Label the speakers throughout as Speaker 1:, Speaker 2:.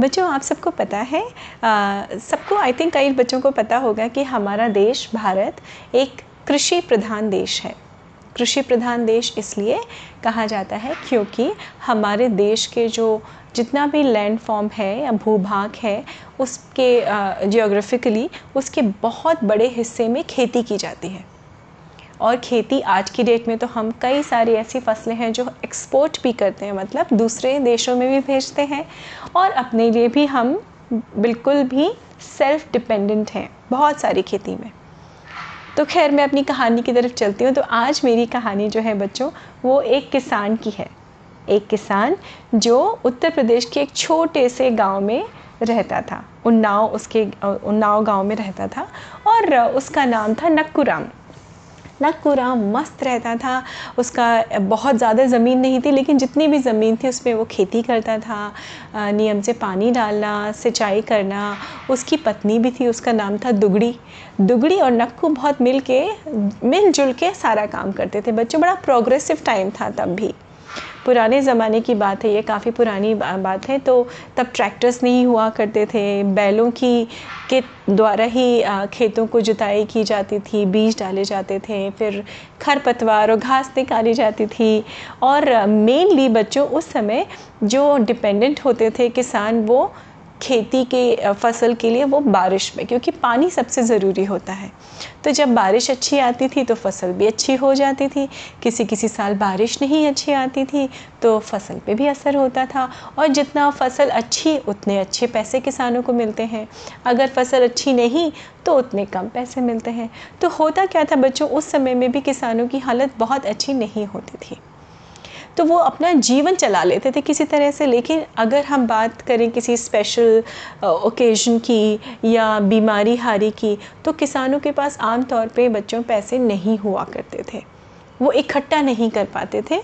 Speaker 1: बच्चों, आप सबको पता है सबको आई थिंक कई बच्चों को पता होगा कि हमारा देश भारत एक कृषि प्रधान देश है। कृषि प्रधान देश इसलिए कहा जाता है क्योंकि हमारे देश के जो जितना भी लैंड फॉर्म है या भूभाग है, उसके जियोग्राफिकली उसके बहुत बड़े हिस्से में खेती की जाती है। और खेती आज की डेट में तो हम कई सारी ऐसी फ़सलें हैं जो एक्सपोर्ट भी करते हैं मतलब दूसरे देशों में भी भेजते हैं और अपने लिए भी हम बिल्कुल भी सेल्फ डिपेंडेंट हैं, बहुत सारी खेती में। तो खैर, मैं अपनी कहानी की तरफ़ चलती हूँ। तो आज मेरी कहानी जो है बच्चों, वो एक किसान की है। एक किसान जो उत्तर प्रदेश के एक छोटे से गाँव में रहता था। उन्नाव उसके, उन्नाव गाँव में रहता था और उसका नाम था नक्कूराम। नक्कूराम मस्त रहता था। उसका बहुत ज़्यादा ज़मीन नहीं थी, लेकिन जितनी भी ज़मीन थी उसमें वो खेती करता था। नियम से पानी डालना, सिंचाई करना, उसकी पत्नी भी थी, उसका नाम था दुगड़ी। दुगड़ी और नक्कू बहुत मिल के मिलजुल के सारा काम करते थे। बच्चों, बड़ा प्रोग्रेसिव टाइम था तब भी। पुराने ज़माने की बात है, ये काफ़ी पुरानी बात है। तो तब ट्रैक्टर्स नहीं हुआ करते थे, बैलों की, के द्वारा ही खेतों को जुताई की जाती थी, बीज डाले जाते थे, फिर खरपतवार और घास निकाली जाती थी। और मेनली बच्चों उस समय जो डिपेंडेंट होते थे किसान, वो खेती के फ़सल के लिए वो बारिश में, क्योंकि पानी सबसे ज़रूरी होता है। तो जब बारिश अच्छी आती थी तो फ़सल भी अच्छी हो जाती थी। किसी किसी साल बारिश नहीं अच्छी आती थी तो फ़सल पे भी असर होता था। और जितना फ़सल अच्छी, उतने अच्छे पैसे किसानों को मिलते हैं। अगर फ़सल अच्छी नहीं तो उतने कम पैसे मिलते हैं। तो होता क्या था बच्चों, उस समय में भी किसानों की हालत बहुत अच्छी नहीं होती थी। तो वो अपना जीवन चला लेते थे किसी तरह से। लेकिन अगर हम बात करें किसी स्पेशल ओकेजन की या बीमारी हारी की तो किसानों के पास आम तौर पे बच्चों पैसे नहीं हुआ करते थे। वो इकट्ठा नहीं कर पाते थे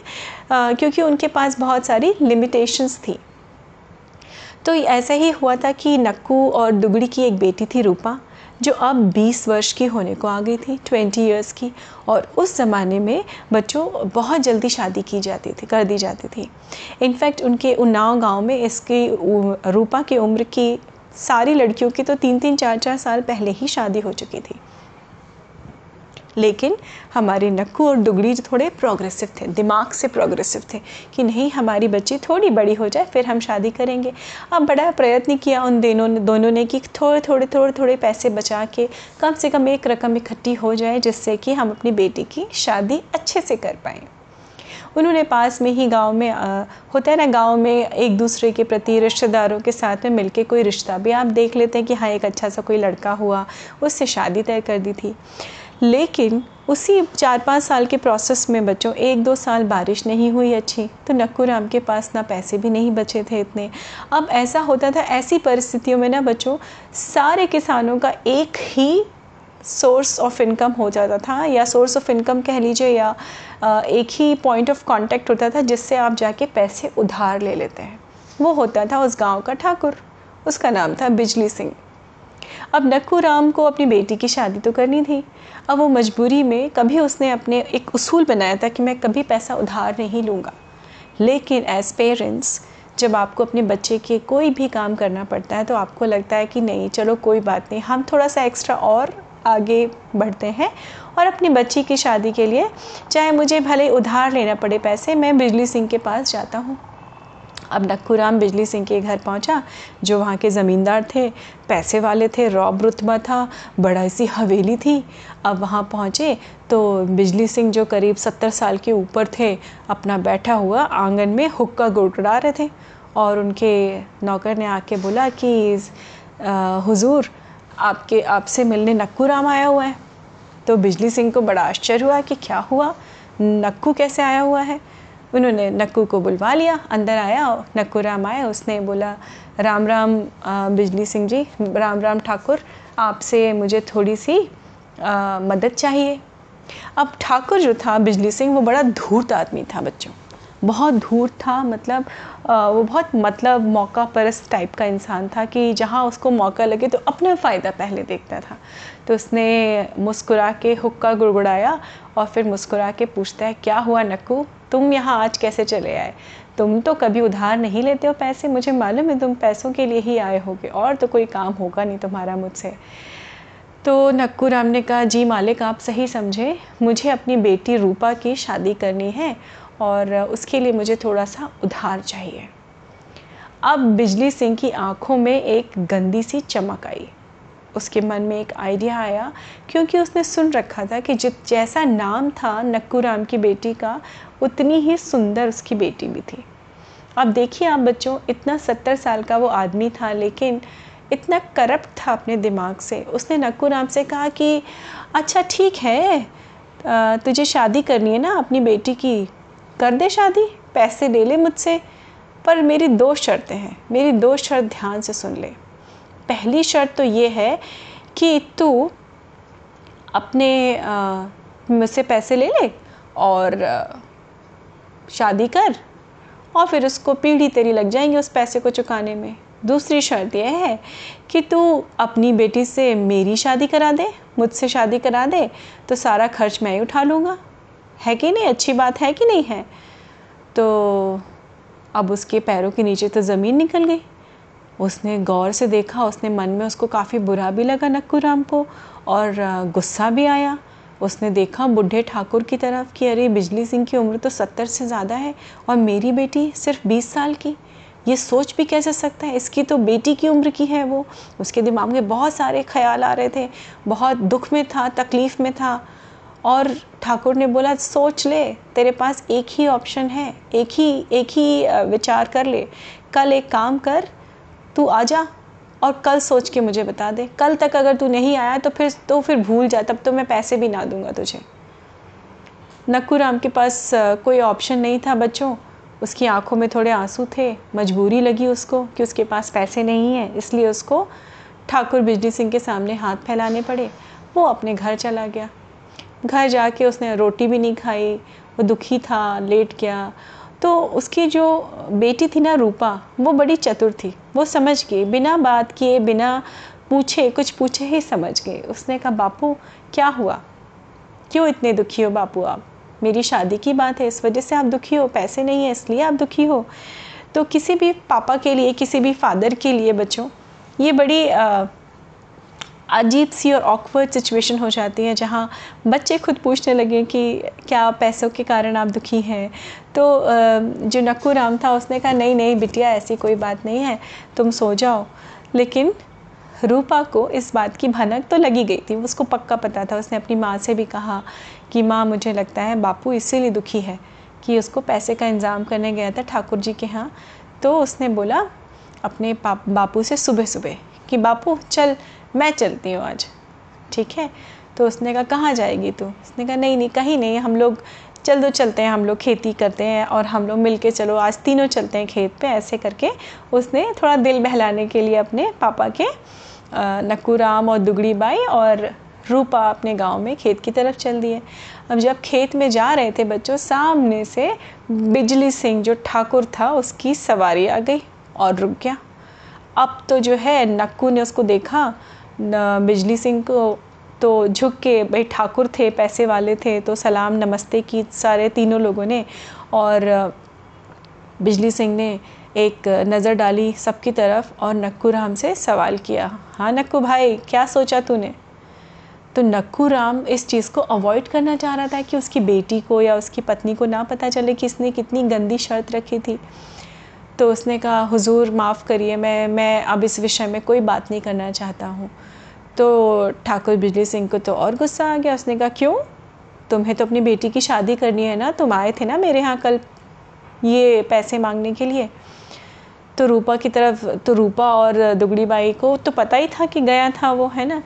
Speaker 1: आ, क्योंकि उनके पास बहुत सारी लिमिटेशंस थी। तो ऐसा ही हुआ था कि नक्कू और दुगड़ी की एक बेटी थी रूपा। जो अब 20 वर्ष की होने को आ गई थी 20 इयर्स की, और उस ज़माने में बच्चों बहुत जल्दी शादी की जाती थी, कर दी जाती थी। इनफैक्ट उनके उन्नाव गाँव में इसकी रूपा की उम्र की सारी लड़कियों की तो तीन तीन चार चार साल पहले ही शादी हो चुकी थी। लेकिन हमारे नक्कू और दुगड़ी जो थोड़े प्रोग्रेसिव थे दिमाग से प्रोग्रेसिव थे कि नहीं हमारी बच्ची थोड़ी बड़ी हो जाए फिर हम शादी करेंगे। अब बड़ा प्रयत्न किया उन दोनों ने दोनों ने कि थोड़े थोड़े थोड़े थोड़े पैसे बचा के कम से कम एक रकम इकट्ठी हो जाए जिससे कि हम अपनी बेटी की शादी अच्छे से कर पाएँ। उन्होंने पास में ही गाँव में आ, होता है ना गाँव में एक दूसरे के प्रति रिश्तेदारों के साथ में मिलके कोई रिश्ता भी आप देख लेते हैं कि हाँ एक अच्छा सा कोई लड़का हुआ उससे शादी तय कर दी थी। लेकिन उसी चार पाँच साल के प्रोसेस में बच्चों, एक दो साल बारिश नहीं हुई अच्छी तो नक्कू राम के पास ना पैसे भी नहीं बचे थे इतने। अब ऐसा होता था, ऐसी परिस्थितियों में ना बच्चों, सारे किसानों का एक ही सोर्स ऑफ़ इनकम हो जाता था, या सोर्स ऑफ़ इनकम कह लीजिए, या एक ही पॉइंट ऑफ़ कांटेक्ट होता था जिससे आप जाके पैसे उधार ले लेते हैं। वो होता था उस गाँव का ठाकुर, उसका नाम था बिजली सिंह। अब नक्कू राम को अपनी बेटी की शादी तो करनी थी। अब वो मजबूरी में कभी उसने अपने एक उसूल बनाया था कि मैं कभी पैसा उधार नहीं लूँगा। लेकिन एज पेरेंट्स जब आपको अपने बच्चे के कोई भी काम करना पड़ता है तो आपको लगता है कि नहीं, चलो कोई बात नहीं, हम थोड़ा सा एक्स्ट्रा और आगे बढ़ते हैं और अपनी बच्ची की शादी के लिए, चाहे मुझे भले उधार लेना पड़े पैसे, मैं बिजली सिंह के पास जाता हूँ। अब नक्खूराम बिजली सिंह के घर पहुँचा, जो वहाँ के ज़मींदार थे, पैसे वाले थे, रौब रुतबा था, बड़ा सी हवेली थी। अब वहाँ पहुँचे तो बिजली सिंह जो करीब सत्तर साल के ऊपर थे, अपना बैठा हुआ आँगन में हुक्का गुड़गुड़ा रहे थे और उनके नौकर ने आके बोला कि हुजूर, आपके, आपसे मिलने नक्कू राम आया हुआ है। तो बिजली सिंह को बड़ा आश्चर्य हुआ कि क्या हुआ? नक्कू कैसे आया हुआ है? उन्होंने नक्कू को बुलवा लिया अंदर आया नक्कू राम आया उसने बोला राम राम बिजली सिंह जी राम राम ठाकुर आपसे मुझे थोड़ी सी आ, मदद चाहिए। अब ठाकुर जो था बिजली सिंह वो बड़ा धूर्त आदमी था बच्चों। बहुत धूर्त था मतलब आ, वो बहुत मतलब मौका परस्त टाइप का इंसान था कि जहाँ उसको मौका लगे तो अपना फ़ायदा पहले देखता था। तो उसने मुस्कुरा के हुक्का गुड़गुड़ाया और फिर मुस्कुरा के पूछता है क्या हुआ नक्कू? तुम यहाँ आज कैसे चले आए? तुम तो कभी उधार नहीं लेते हो पैसे। मुझे मालूम है तुम पैसों के लिए ही आए होगे। और तो कोई काम होगा नहीं तुम्हारा मुझसे। तो नक्कू राम ने कहा, जी मालिक, आप सही समझे। मुझे अपनी बेटी रूपा की शादी करनी है और उसके लिए मुझे थोड़ा सा उधार चाहिए अब बिजली सिंह की आँखों में एक गंदी सी चमक आई। उसके मन में एक आइडिया आया, क्योंकि उसने सुन रखा था कि जित, जैसा नाम था नक्कू राम की बेटी का, उतनी ही सुंदर उसकी बेटी भी थी। अब देखिए आप बच्चों, इतना सत्तर साल का वो आदमी था, लेकिन इतना करप्ट था अपने दिमाग से। उसने नक्कू राम से कहा कि अच्छा ठीक है तुझे शादी करनी है ना अपनी बेटी की? कर दे शादी, पैसे ले ले मुझसे, पर मेरी दो शर्तें हैं, मेरी दो शर्त ध्यान से सुन ले। पहली शर्त तो ये है कि तू अपने मुझसे पैसे ले ले और शादी कर और फिर उसको पीढ़ी तेरी लग जाएँगी उस पैसे को चुकाने में। दूसरी शर्त यह है कि तू अपनी बेटी से मेरी शादी करा दे, मुझसे शादी करा दे तो सारा खर्च मैं ही उठा लूँगा। है कि नहीं? अच्छी बात है कि नहीं है? तो अब उसके पैरों के नीचे तो ज़मीन निकल गई। उसने गौर से देखा, उसने मन में उसको काफ़ी बुरा भी लगा नक्कू राम को और गुस्सा भी आया। उसने देखा बुढ़े ठाकुर की तरफ़ कि अरे, बिजली सिंह की उम्र तो सत्तर से ज़्यादा है और मेरी बेटी सिर्फ़ बीस साल की। ये सोच भी कैसे सकता है? इसकी तो बेटी की उम्र की है वो। उसके दिमाग में बहुत सारे ख्याल आ रहे थे। बहुत दुख में था, तकलीफ़ में था। और ठाकुर ने बोला, सोच ले, तेरे पास एक ही ऑप्शन है, एक ही एक ही विचार कर ले। कल एक काम कर तू आ जा और कल सोच के मुझे बता दे। कल तक अगर तू नहीं आया तो फिर तो फिर भूल जा, तब तो मैं पैसे भी ना दूँगा तुझे। नक्कू राम के पास कोई ऑप्शन नहीं था बच्चों। उसकी आँखों में थोड़े आँसू थे। मजबूरी लगी उसको कि उसके पास पैसे नहीं हैं। इसलिए उसको ठाकुर बिजली सिंह के सामने हाथ फैलाने पड़े। वो अपने घर चला गया। घर जाके उसने रोटी भी नहीं खाई। वो दुखी था, लेट गया। तो उसकी जो बेटी थी ना रूपा, वो बड़ी चतुर थी। वो समझ गई, बिना बात किए, बिना पूछे, कुछ पूछे ही समझ गई। उसने कहा, बापू, क्या हुआ? क्यों इतने दुखी हो बापू आप? मेरी शादी की बात है, इस वजह से आप दुखी हो, पैसे नहीं है, इसलिए आप दुखी हो। तो किसी भी पापा के लिए, किसी भी फादर के लिए बच्चों, ये बड़ी अजीब सी और ऑकवर्ड सिचुएशन हो जाती है जहाँ बच्चे खुद पूछने लगे कि क्या पैसों के कारण आप दुखी हैं? तो जो नक्कू राम था, उसने कहा, नहीं नहीं, बिटिया, ऐसी कोई बात नहीं है, तुम सो जाओ। लेकिन रूपा को इस बात की भनक तो लगी गई थी, उसको पक्का पता था। उसने अपनी माँ से भी कहा कि, माँ, मुझे लगता है बापू इसीलिए दुखी है कि उसको पैसे का इंतज़ाम करने गया था ठाकुर जी के यहाँ। तो उसने बोला, अपने बापू से सुबह सुबह कि, बापू, चल मैं चलती हूँ आज। ठीक है? तो उसने कहा, कहाँ जाएगी तू? उसने कहा, नहीं नहीं, कहीं नहीं, हम लोग चल दो चलते हैं, हम लोग खेती करते हैं और हम लोग मिल के चलो, आज तीनों चलते हैं खेत पे, ऐसे करके उसने थोड़ा दिल बहलाने के लिए अपने पापा के नक्कू राम और दुगड़ी बाई और रूपा अपने गाँव में खेत की तरफ़ चल दिए। अब जब खेत में जा रहे थे बच्चों, सामने से बिजली सिंह जो ठाकुर था, उसकी सवारी आ गई और रुक गया। अब तो जो है, नक्कू ने उसको देखा बिजली सिंह को तो झुक के, भाई ठाकुर थे, पैसे वाले थे तो सलाम, नमस्ते की सारे तीनों लोगों ने। और, बिजली सिंह ने एक नज़र डाली सबकी तरफ़ और नक्कू राम से सवाल किया हाँ नक्कू भाई, क्या सोचा तूने? तो नक्कू राम इस चीज़ को अवॉइड करना चाह रहा था कि उसकी बेटी को या उसकी पत्नी को ना पता चले कि इसने कितनी गंदी शर्त रखी थी। तो उसने कहा, हुजूर, माफ़ करिए, मैं मैं अब इस विषय में कोई बात नहीं करना चाहता हूँ। तो ठाकुर बिजली सिंह को तो और गुस्सा आ गया। उसने कहा, क्यों? तुम्हें तो अपनी बेटी की शादी करनी है ना? तुम आए थे ना मेरे यहाँ कल ये पैसे मांगने के लिए? तो रूपा की तरफ़ तो रूपा और दुगड़ी बाई को तो पता ही था कि गया था वो, है ना?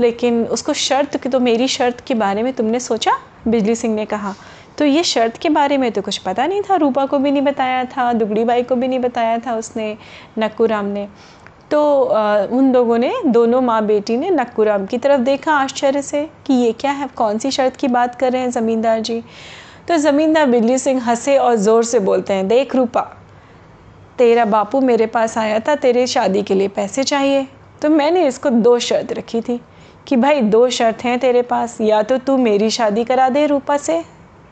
Speaker 1: लेकिन उसको शर्त कि तो मेरी शर्त के बारे में तुमने सोचा? बिजली सिंह ने कहा तो ये शर्त के बारे में तो कुछ पता नहीं था। रूपा को भी नहीं बताया था दुगड़ी बाई को भी नहीं बताया था उसने नक्कू राम ने। तो आ, उन लोगों ने दोनों माँ बेटी ने नक्कू राम की तरफ़ देखा आश्चर्य से कि ये क्या है कौन सी शर्त की बात कर रहे हैं ज़मींदार जी। तो ज़मींदार बिल्ली सिंह हंसे और ज़ोर से बोलते हैं देख रूपा तेरा बापू मेरे पास आया था तेरे शादी के लिए पैसे चाहिए। तो मैंने इसको दो शर्त रखी थी कि भाई दो शर्त हैं तेरे पास या तो तू मेरी शादी करा दे रूपा से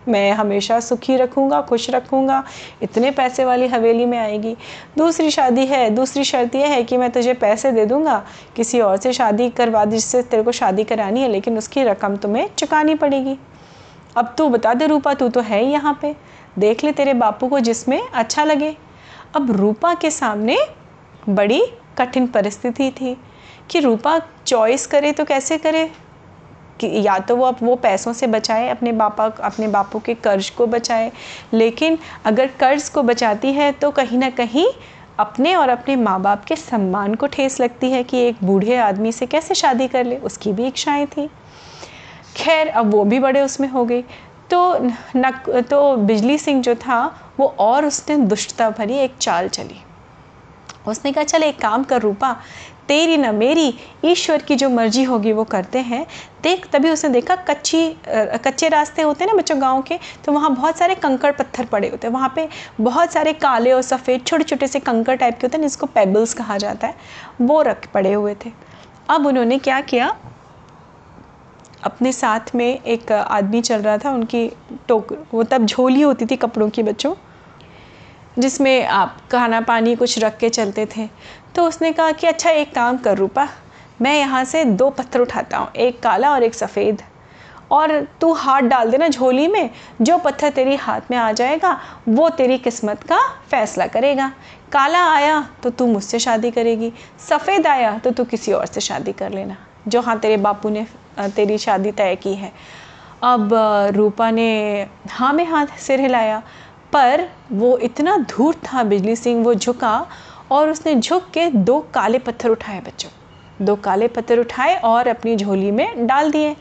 Speaker 1: मैं हमेशा सुखी रखूँगा, खुश रखूँगा, इतने पैसे वाली हवेली में आएगी। दूसरी शादी है, दूसरी शर्त यह है कि मैं तुझे पैसे दे दूँगा, किसी और से शादी करवा, जिससे तेरे को शादी करानी है, लेकिन उसकी रकम तुम्हें चुकानी पड़ेगी। अब तू बता दे, रूपा, तू तो है ही यहाँ पे। देख ले तेरे बापू को जिसमें अच्छा लगे। अब रूपा के सामने बड़ी कठिन परिस्थिति थी कि रूपा चॉइस करे तो कैसे करे? कि या तो वो अब वो पैसों से बचाए, अपने बापा, अपने बापू के कर्ज को बचाए। लेकिन अगर कर्ज को बचाती है तो कहीं ना कहीं अपने और अपने माँ बाप के सम्मान को ठेस लगती है कि एक बूढ़े आदमी से कैसे शादी कर ले। उसकी भी इच्छाएँ थी। खैर, अब वो भी बड़े उसमें हो गई तो नक तो बिजली सिंह जो था, वो और उसने दुष्टता भरी एक चाल चली। उसने कहा, चल, एक काम कर रूपा तेरी न मेरी, ईश्वर की जो मर्ज़ी होगी वो करते हैं। देख, तभी उसने देखा कच्ची कच्चे रास्ते होते हैं ना बच्चों गाँव के तो वहाँ बहुत सारे कंकड़ पत्थर पड़े होते हैं। वहाँ पे बहुत सारे काले और सफ़ेद छोटे छोटे से कंकड़ टाइप के होते हैं, जिसको पेबल्स कहा जाता है, वो रख, पड़े हुए थे। अब उन्होंने क्या किया? अपने साथ में एक आदमी चल रहा था, उनकी टोक, वो तब झोली होती थी कपड़ों की बच्चों, जिसमें आप खाना पानी कुछ रख के चलते थे। तो उसने कहा कि अच्छा एक काम कर रूपा, मैं यहाँ से दो पत्थर उठाता हूँ, एक काला और एक सफ़ेद। और तू हाथ डाल देना झोली में, जो पत्थर तेरी हाथ में आ जाएगा, वो तेरी किस्मत का फैसला करेगा। काला आया तो तू मुझसे शादी करेगी, सफ़ेद आया तो तू किसी और से शादी कर लेना, जो हाँ तेरे बापू ने तेरी शादी तय की है। अब रूपा ने हाँ में हाथ सिर हिलाया, पर वो इतना धूर्त था बिजली सिंह, वो झुका और उसने झुक के दो काले पत्थर उठाए बच्चों। दो काले पत्थर उठाए और अपनी झोली में डाल दिए।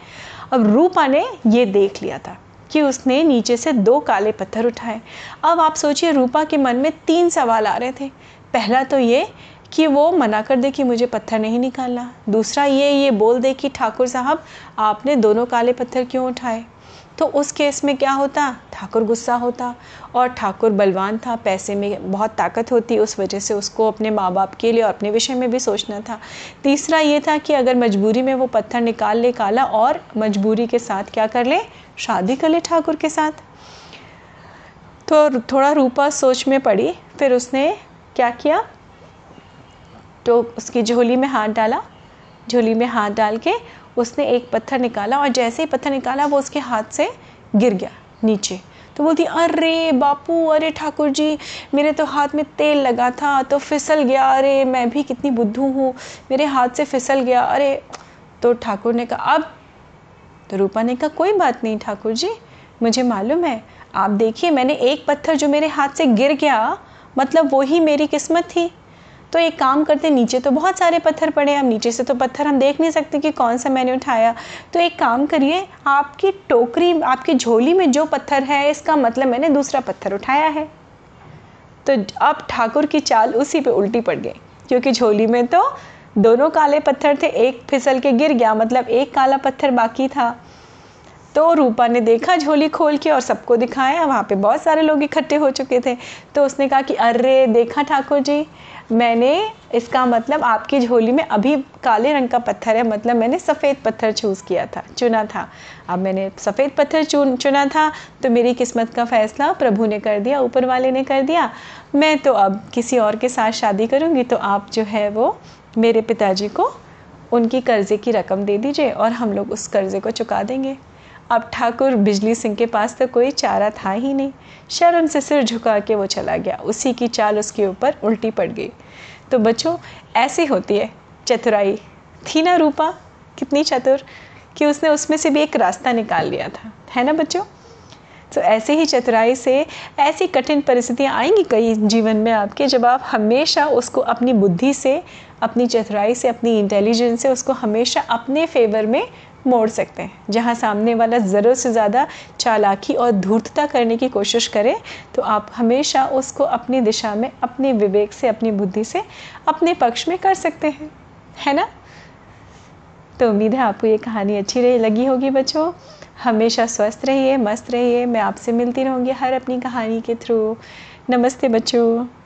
Speaker 1: अब रूपा ने ये देख लिया था कि उसने नीचे से दो काले पत्थर उठाए। अब आप सोचिए, रूपा के मन में तीन सवाल आ रहे थे। पहला तो ये कि वो मना कर दे कि मुझे पत्थर नहीं निकालना। दूसरा ये ये बोल दे कि, ठाकुर साहब, आपने दोनों काले पत्थर क्यों उठाए? तो उस केस में क्या होता? ठाकुर गुस्सा होता और ठाकुर बलवान था, पैसे में बहुत ताकत होती, उस वजह से उसको अपने माँ बाप के लिए और अपने विषय में भी सोचना था। तीसरा ये था कि अगर मजबूरी में वो पत्थर निकाल ले, काला और मजबूरी के साथ क्या कर ले? शादी कर ले ठाकुर के साथ। तो थोड़ा रूपा सोच में पड़ी, फिर उसने क्या किया? तो उसकी झोली में हाथ डाला। झोली में हाथ डाल के उसने एक पत्थर निकाला और जैसे ही पत्थर निकाला, वो उसके हाथ से गिर गया नीचे। तो बोलती, अरे बापू, अरे ठाकुर जी, मेरे तो हाथ में तेल लगा था तो फिसल गया। अरे मैं भी कितनी बुद्धू हूँ, मेरे हाथ से फिसल गया। अरे तो ठाकुर ने कहा, अब तो रूपा ने कहा, कोई बात नहीं ठाकुर जी, मुझे मालूम है। आप देखिए, मैंने एक पत्थर जो मेरे हाथ से गिर गया मतलब वही मेरी किस्मत थी। तो एक काम करते, नीचे तो बहुत सारे पत्थर पड़े अब नीचे से तो पत्थर हम देख नहीं सकते कि कौन सा मैंने उठाया। तो एक काम करिए, आपकी टोकरी, आपकी झोली में जो पत्थर है, इसका मतलब मैंने दूसरा पत्थर उठाया है। तो अब ठाकुर की चाल उसी पे उल्टी पड़ गई, क्योंकि झोली में तो दोनों काले पत्थर थे, एक फिसल के गिर गया मतलब एक काला पत्थर बाकी था। तो रूपा ने देखा झोली खोल के और सबको दिखाया। वहाँ पे बहुत सारे लोग इकट्ठे हो चुके थे। तो उसने कहा कि, अरे, देखा ठाकुर जी, मैंने इसका मतलब आपकी झोली में अभी काले रंग का पत्थर है। मतलब मैंने सफ़ेद पत्थर चूज़ किया था, चुना था। अब मैंने सफ़ेद पत्थर चुन, चुना था तो मेरी किस्मत का फ़ैसला प्रभु ने कर दिया, ऊपर वाले ने कर दिया। मैं तो अब किसी और के साथ शादी करूँगी तो आप जो है वो मेरे पिताजी को उनकी कर्ज़े की रकम दे दीजिए और हम लोग उस कर्ज़े को चुका देंगे। अब ठाकुर बिजली सिंह के पास तो कोई चारा था ही नहीं। शर्म से सिर झुका के वो चला गया। उसी की चाल उसके ऊपर उल्टी पड़ गई। तो बच्चों, ऐसी होती है, चतुराई। थी ना रूपा? कितनी चतुर? कि उसने उसमें से भी एक रास्ता निकाल लिया था। है ना बच्चों? तो ऐसे ही चतुराई से ऐसी कठिन परिस्थितियाँ आएँगी कई जीवन में आपके, जब आप हमेशा उसको अपनी बुद्धि से, अपनी चतुराई से, अपनी इंटेलिजेंस से उसको हमेशा अपने फेवर में मोड़ सकते हैं। जहाँ सामने वाला ज़रूरत से ज़्यादा चालाकी और धूर्तता करने की कोशिश करे तो आप हमेशा उसको अपनी दिशा में, अपने विवेक से, अपनी बुद्धि से, अपने पक्ष में कर सकते हैं। है ना? तो उम्मीद है आपको ये कहानी अच्छी रही, लगी होगी बच्चों। हमेशा स्वस्थ रहिए, मस्त रहिए। मैं आपसे मिलती रहूँगी हर अपनी कहानी के थ्रू। नमस्ते बच्चों।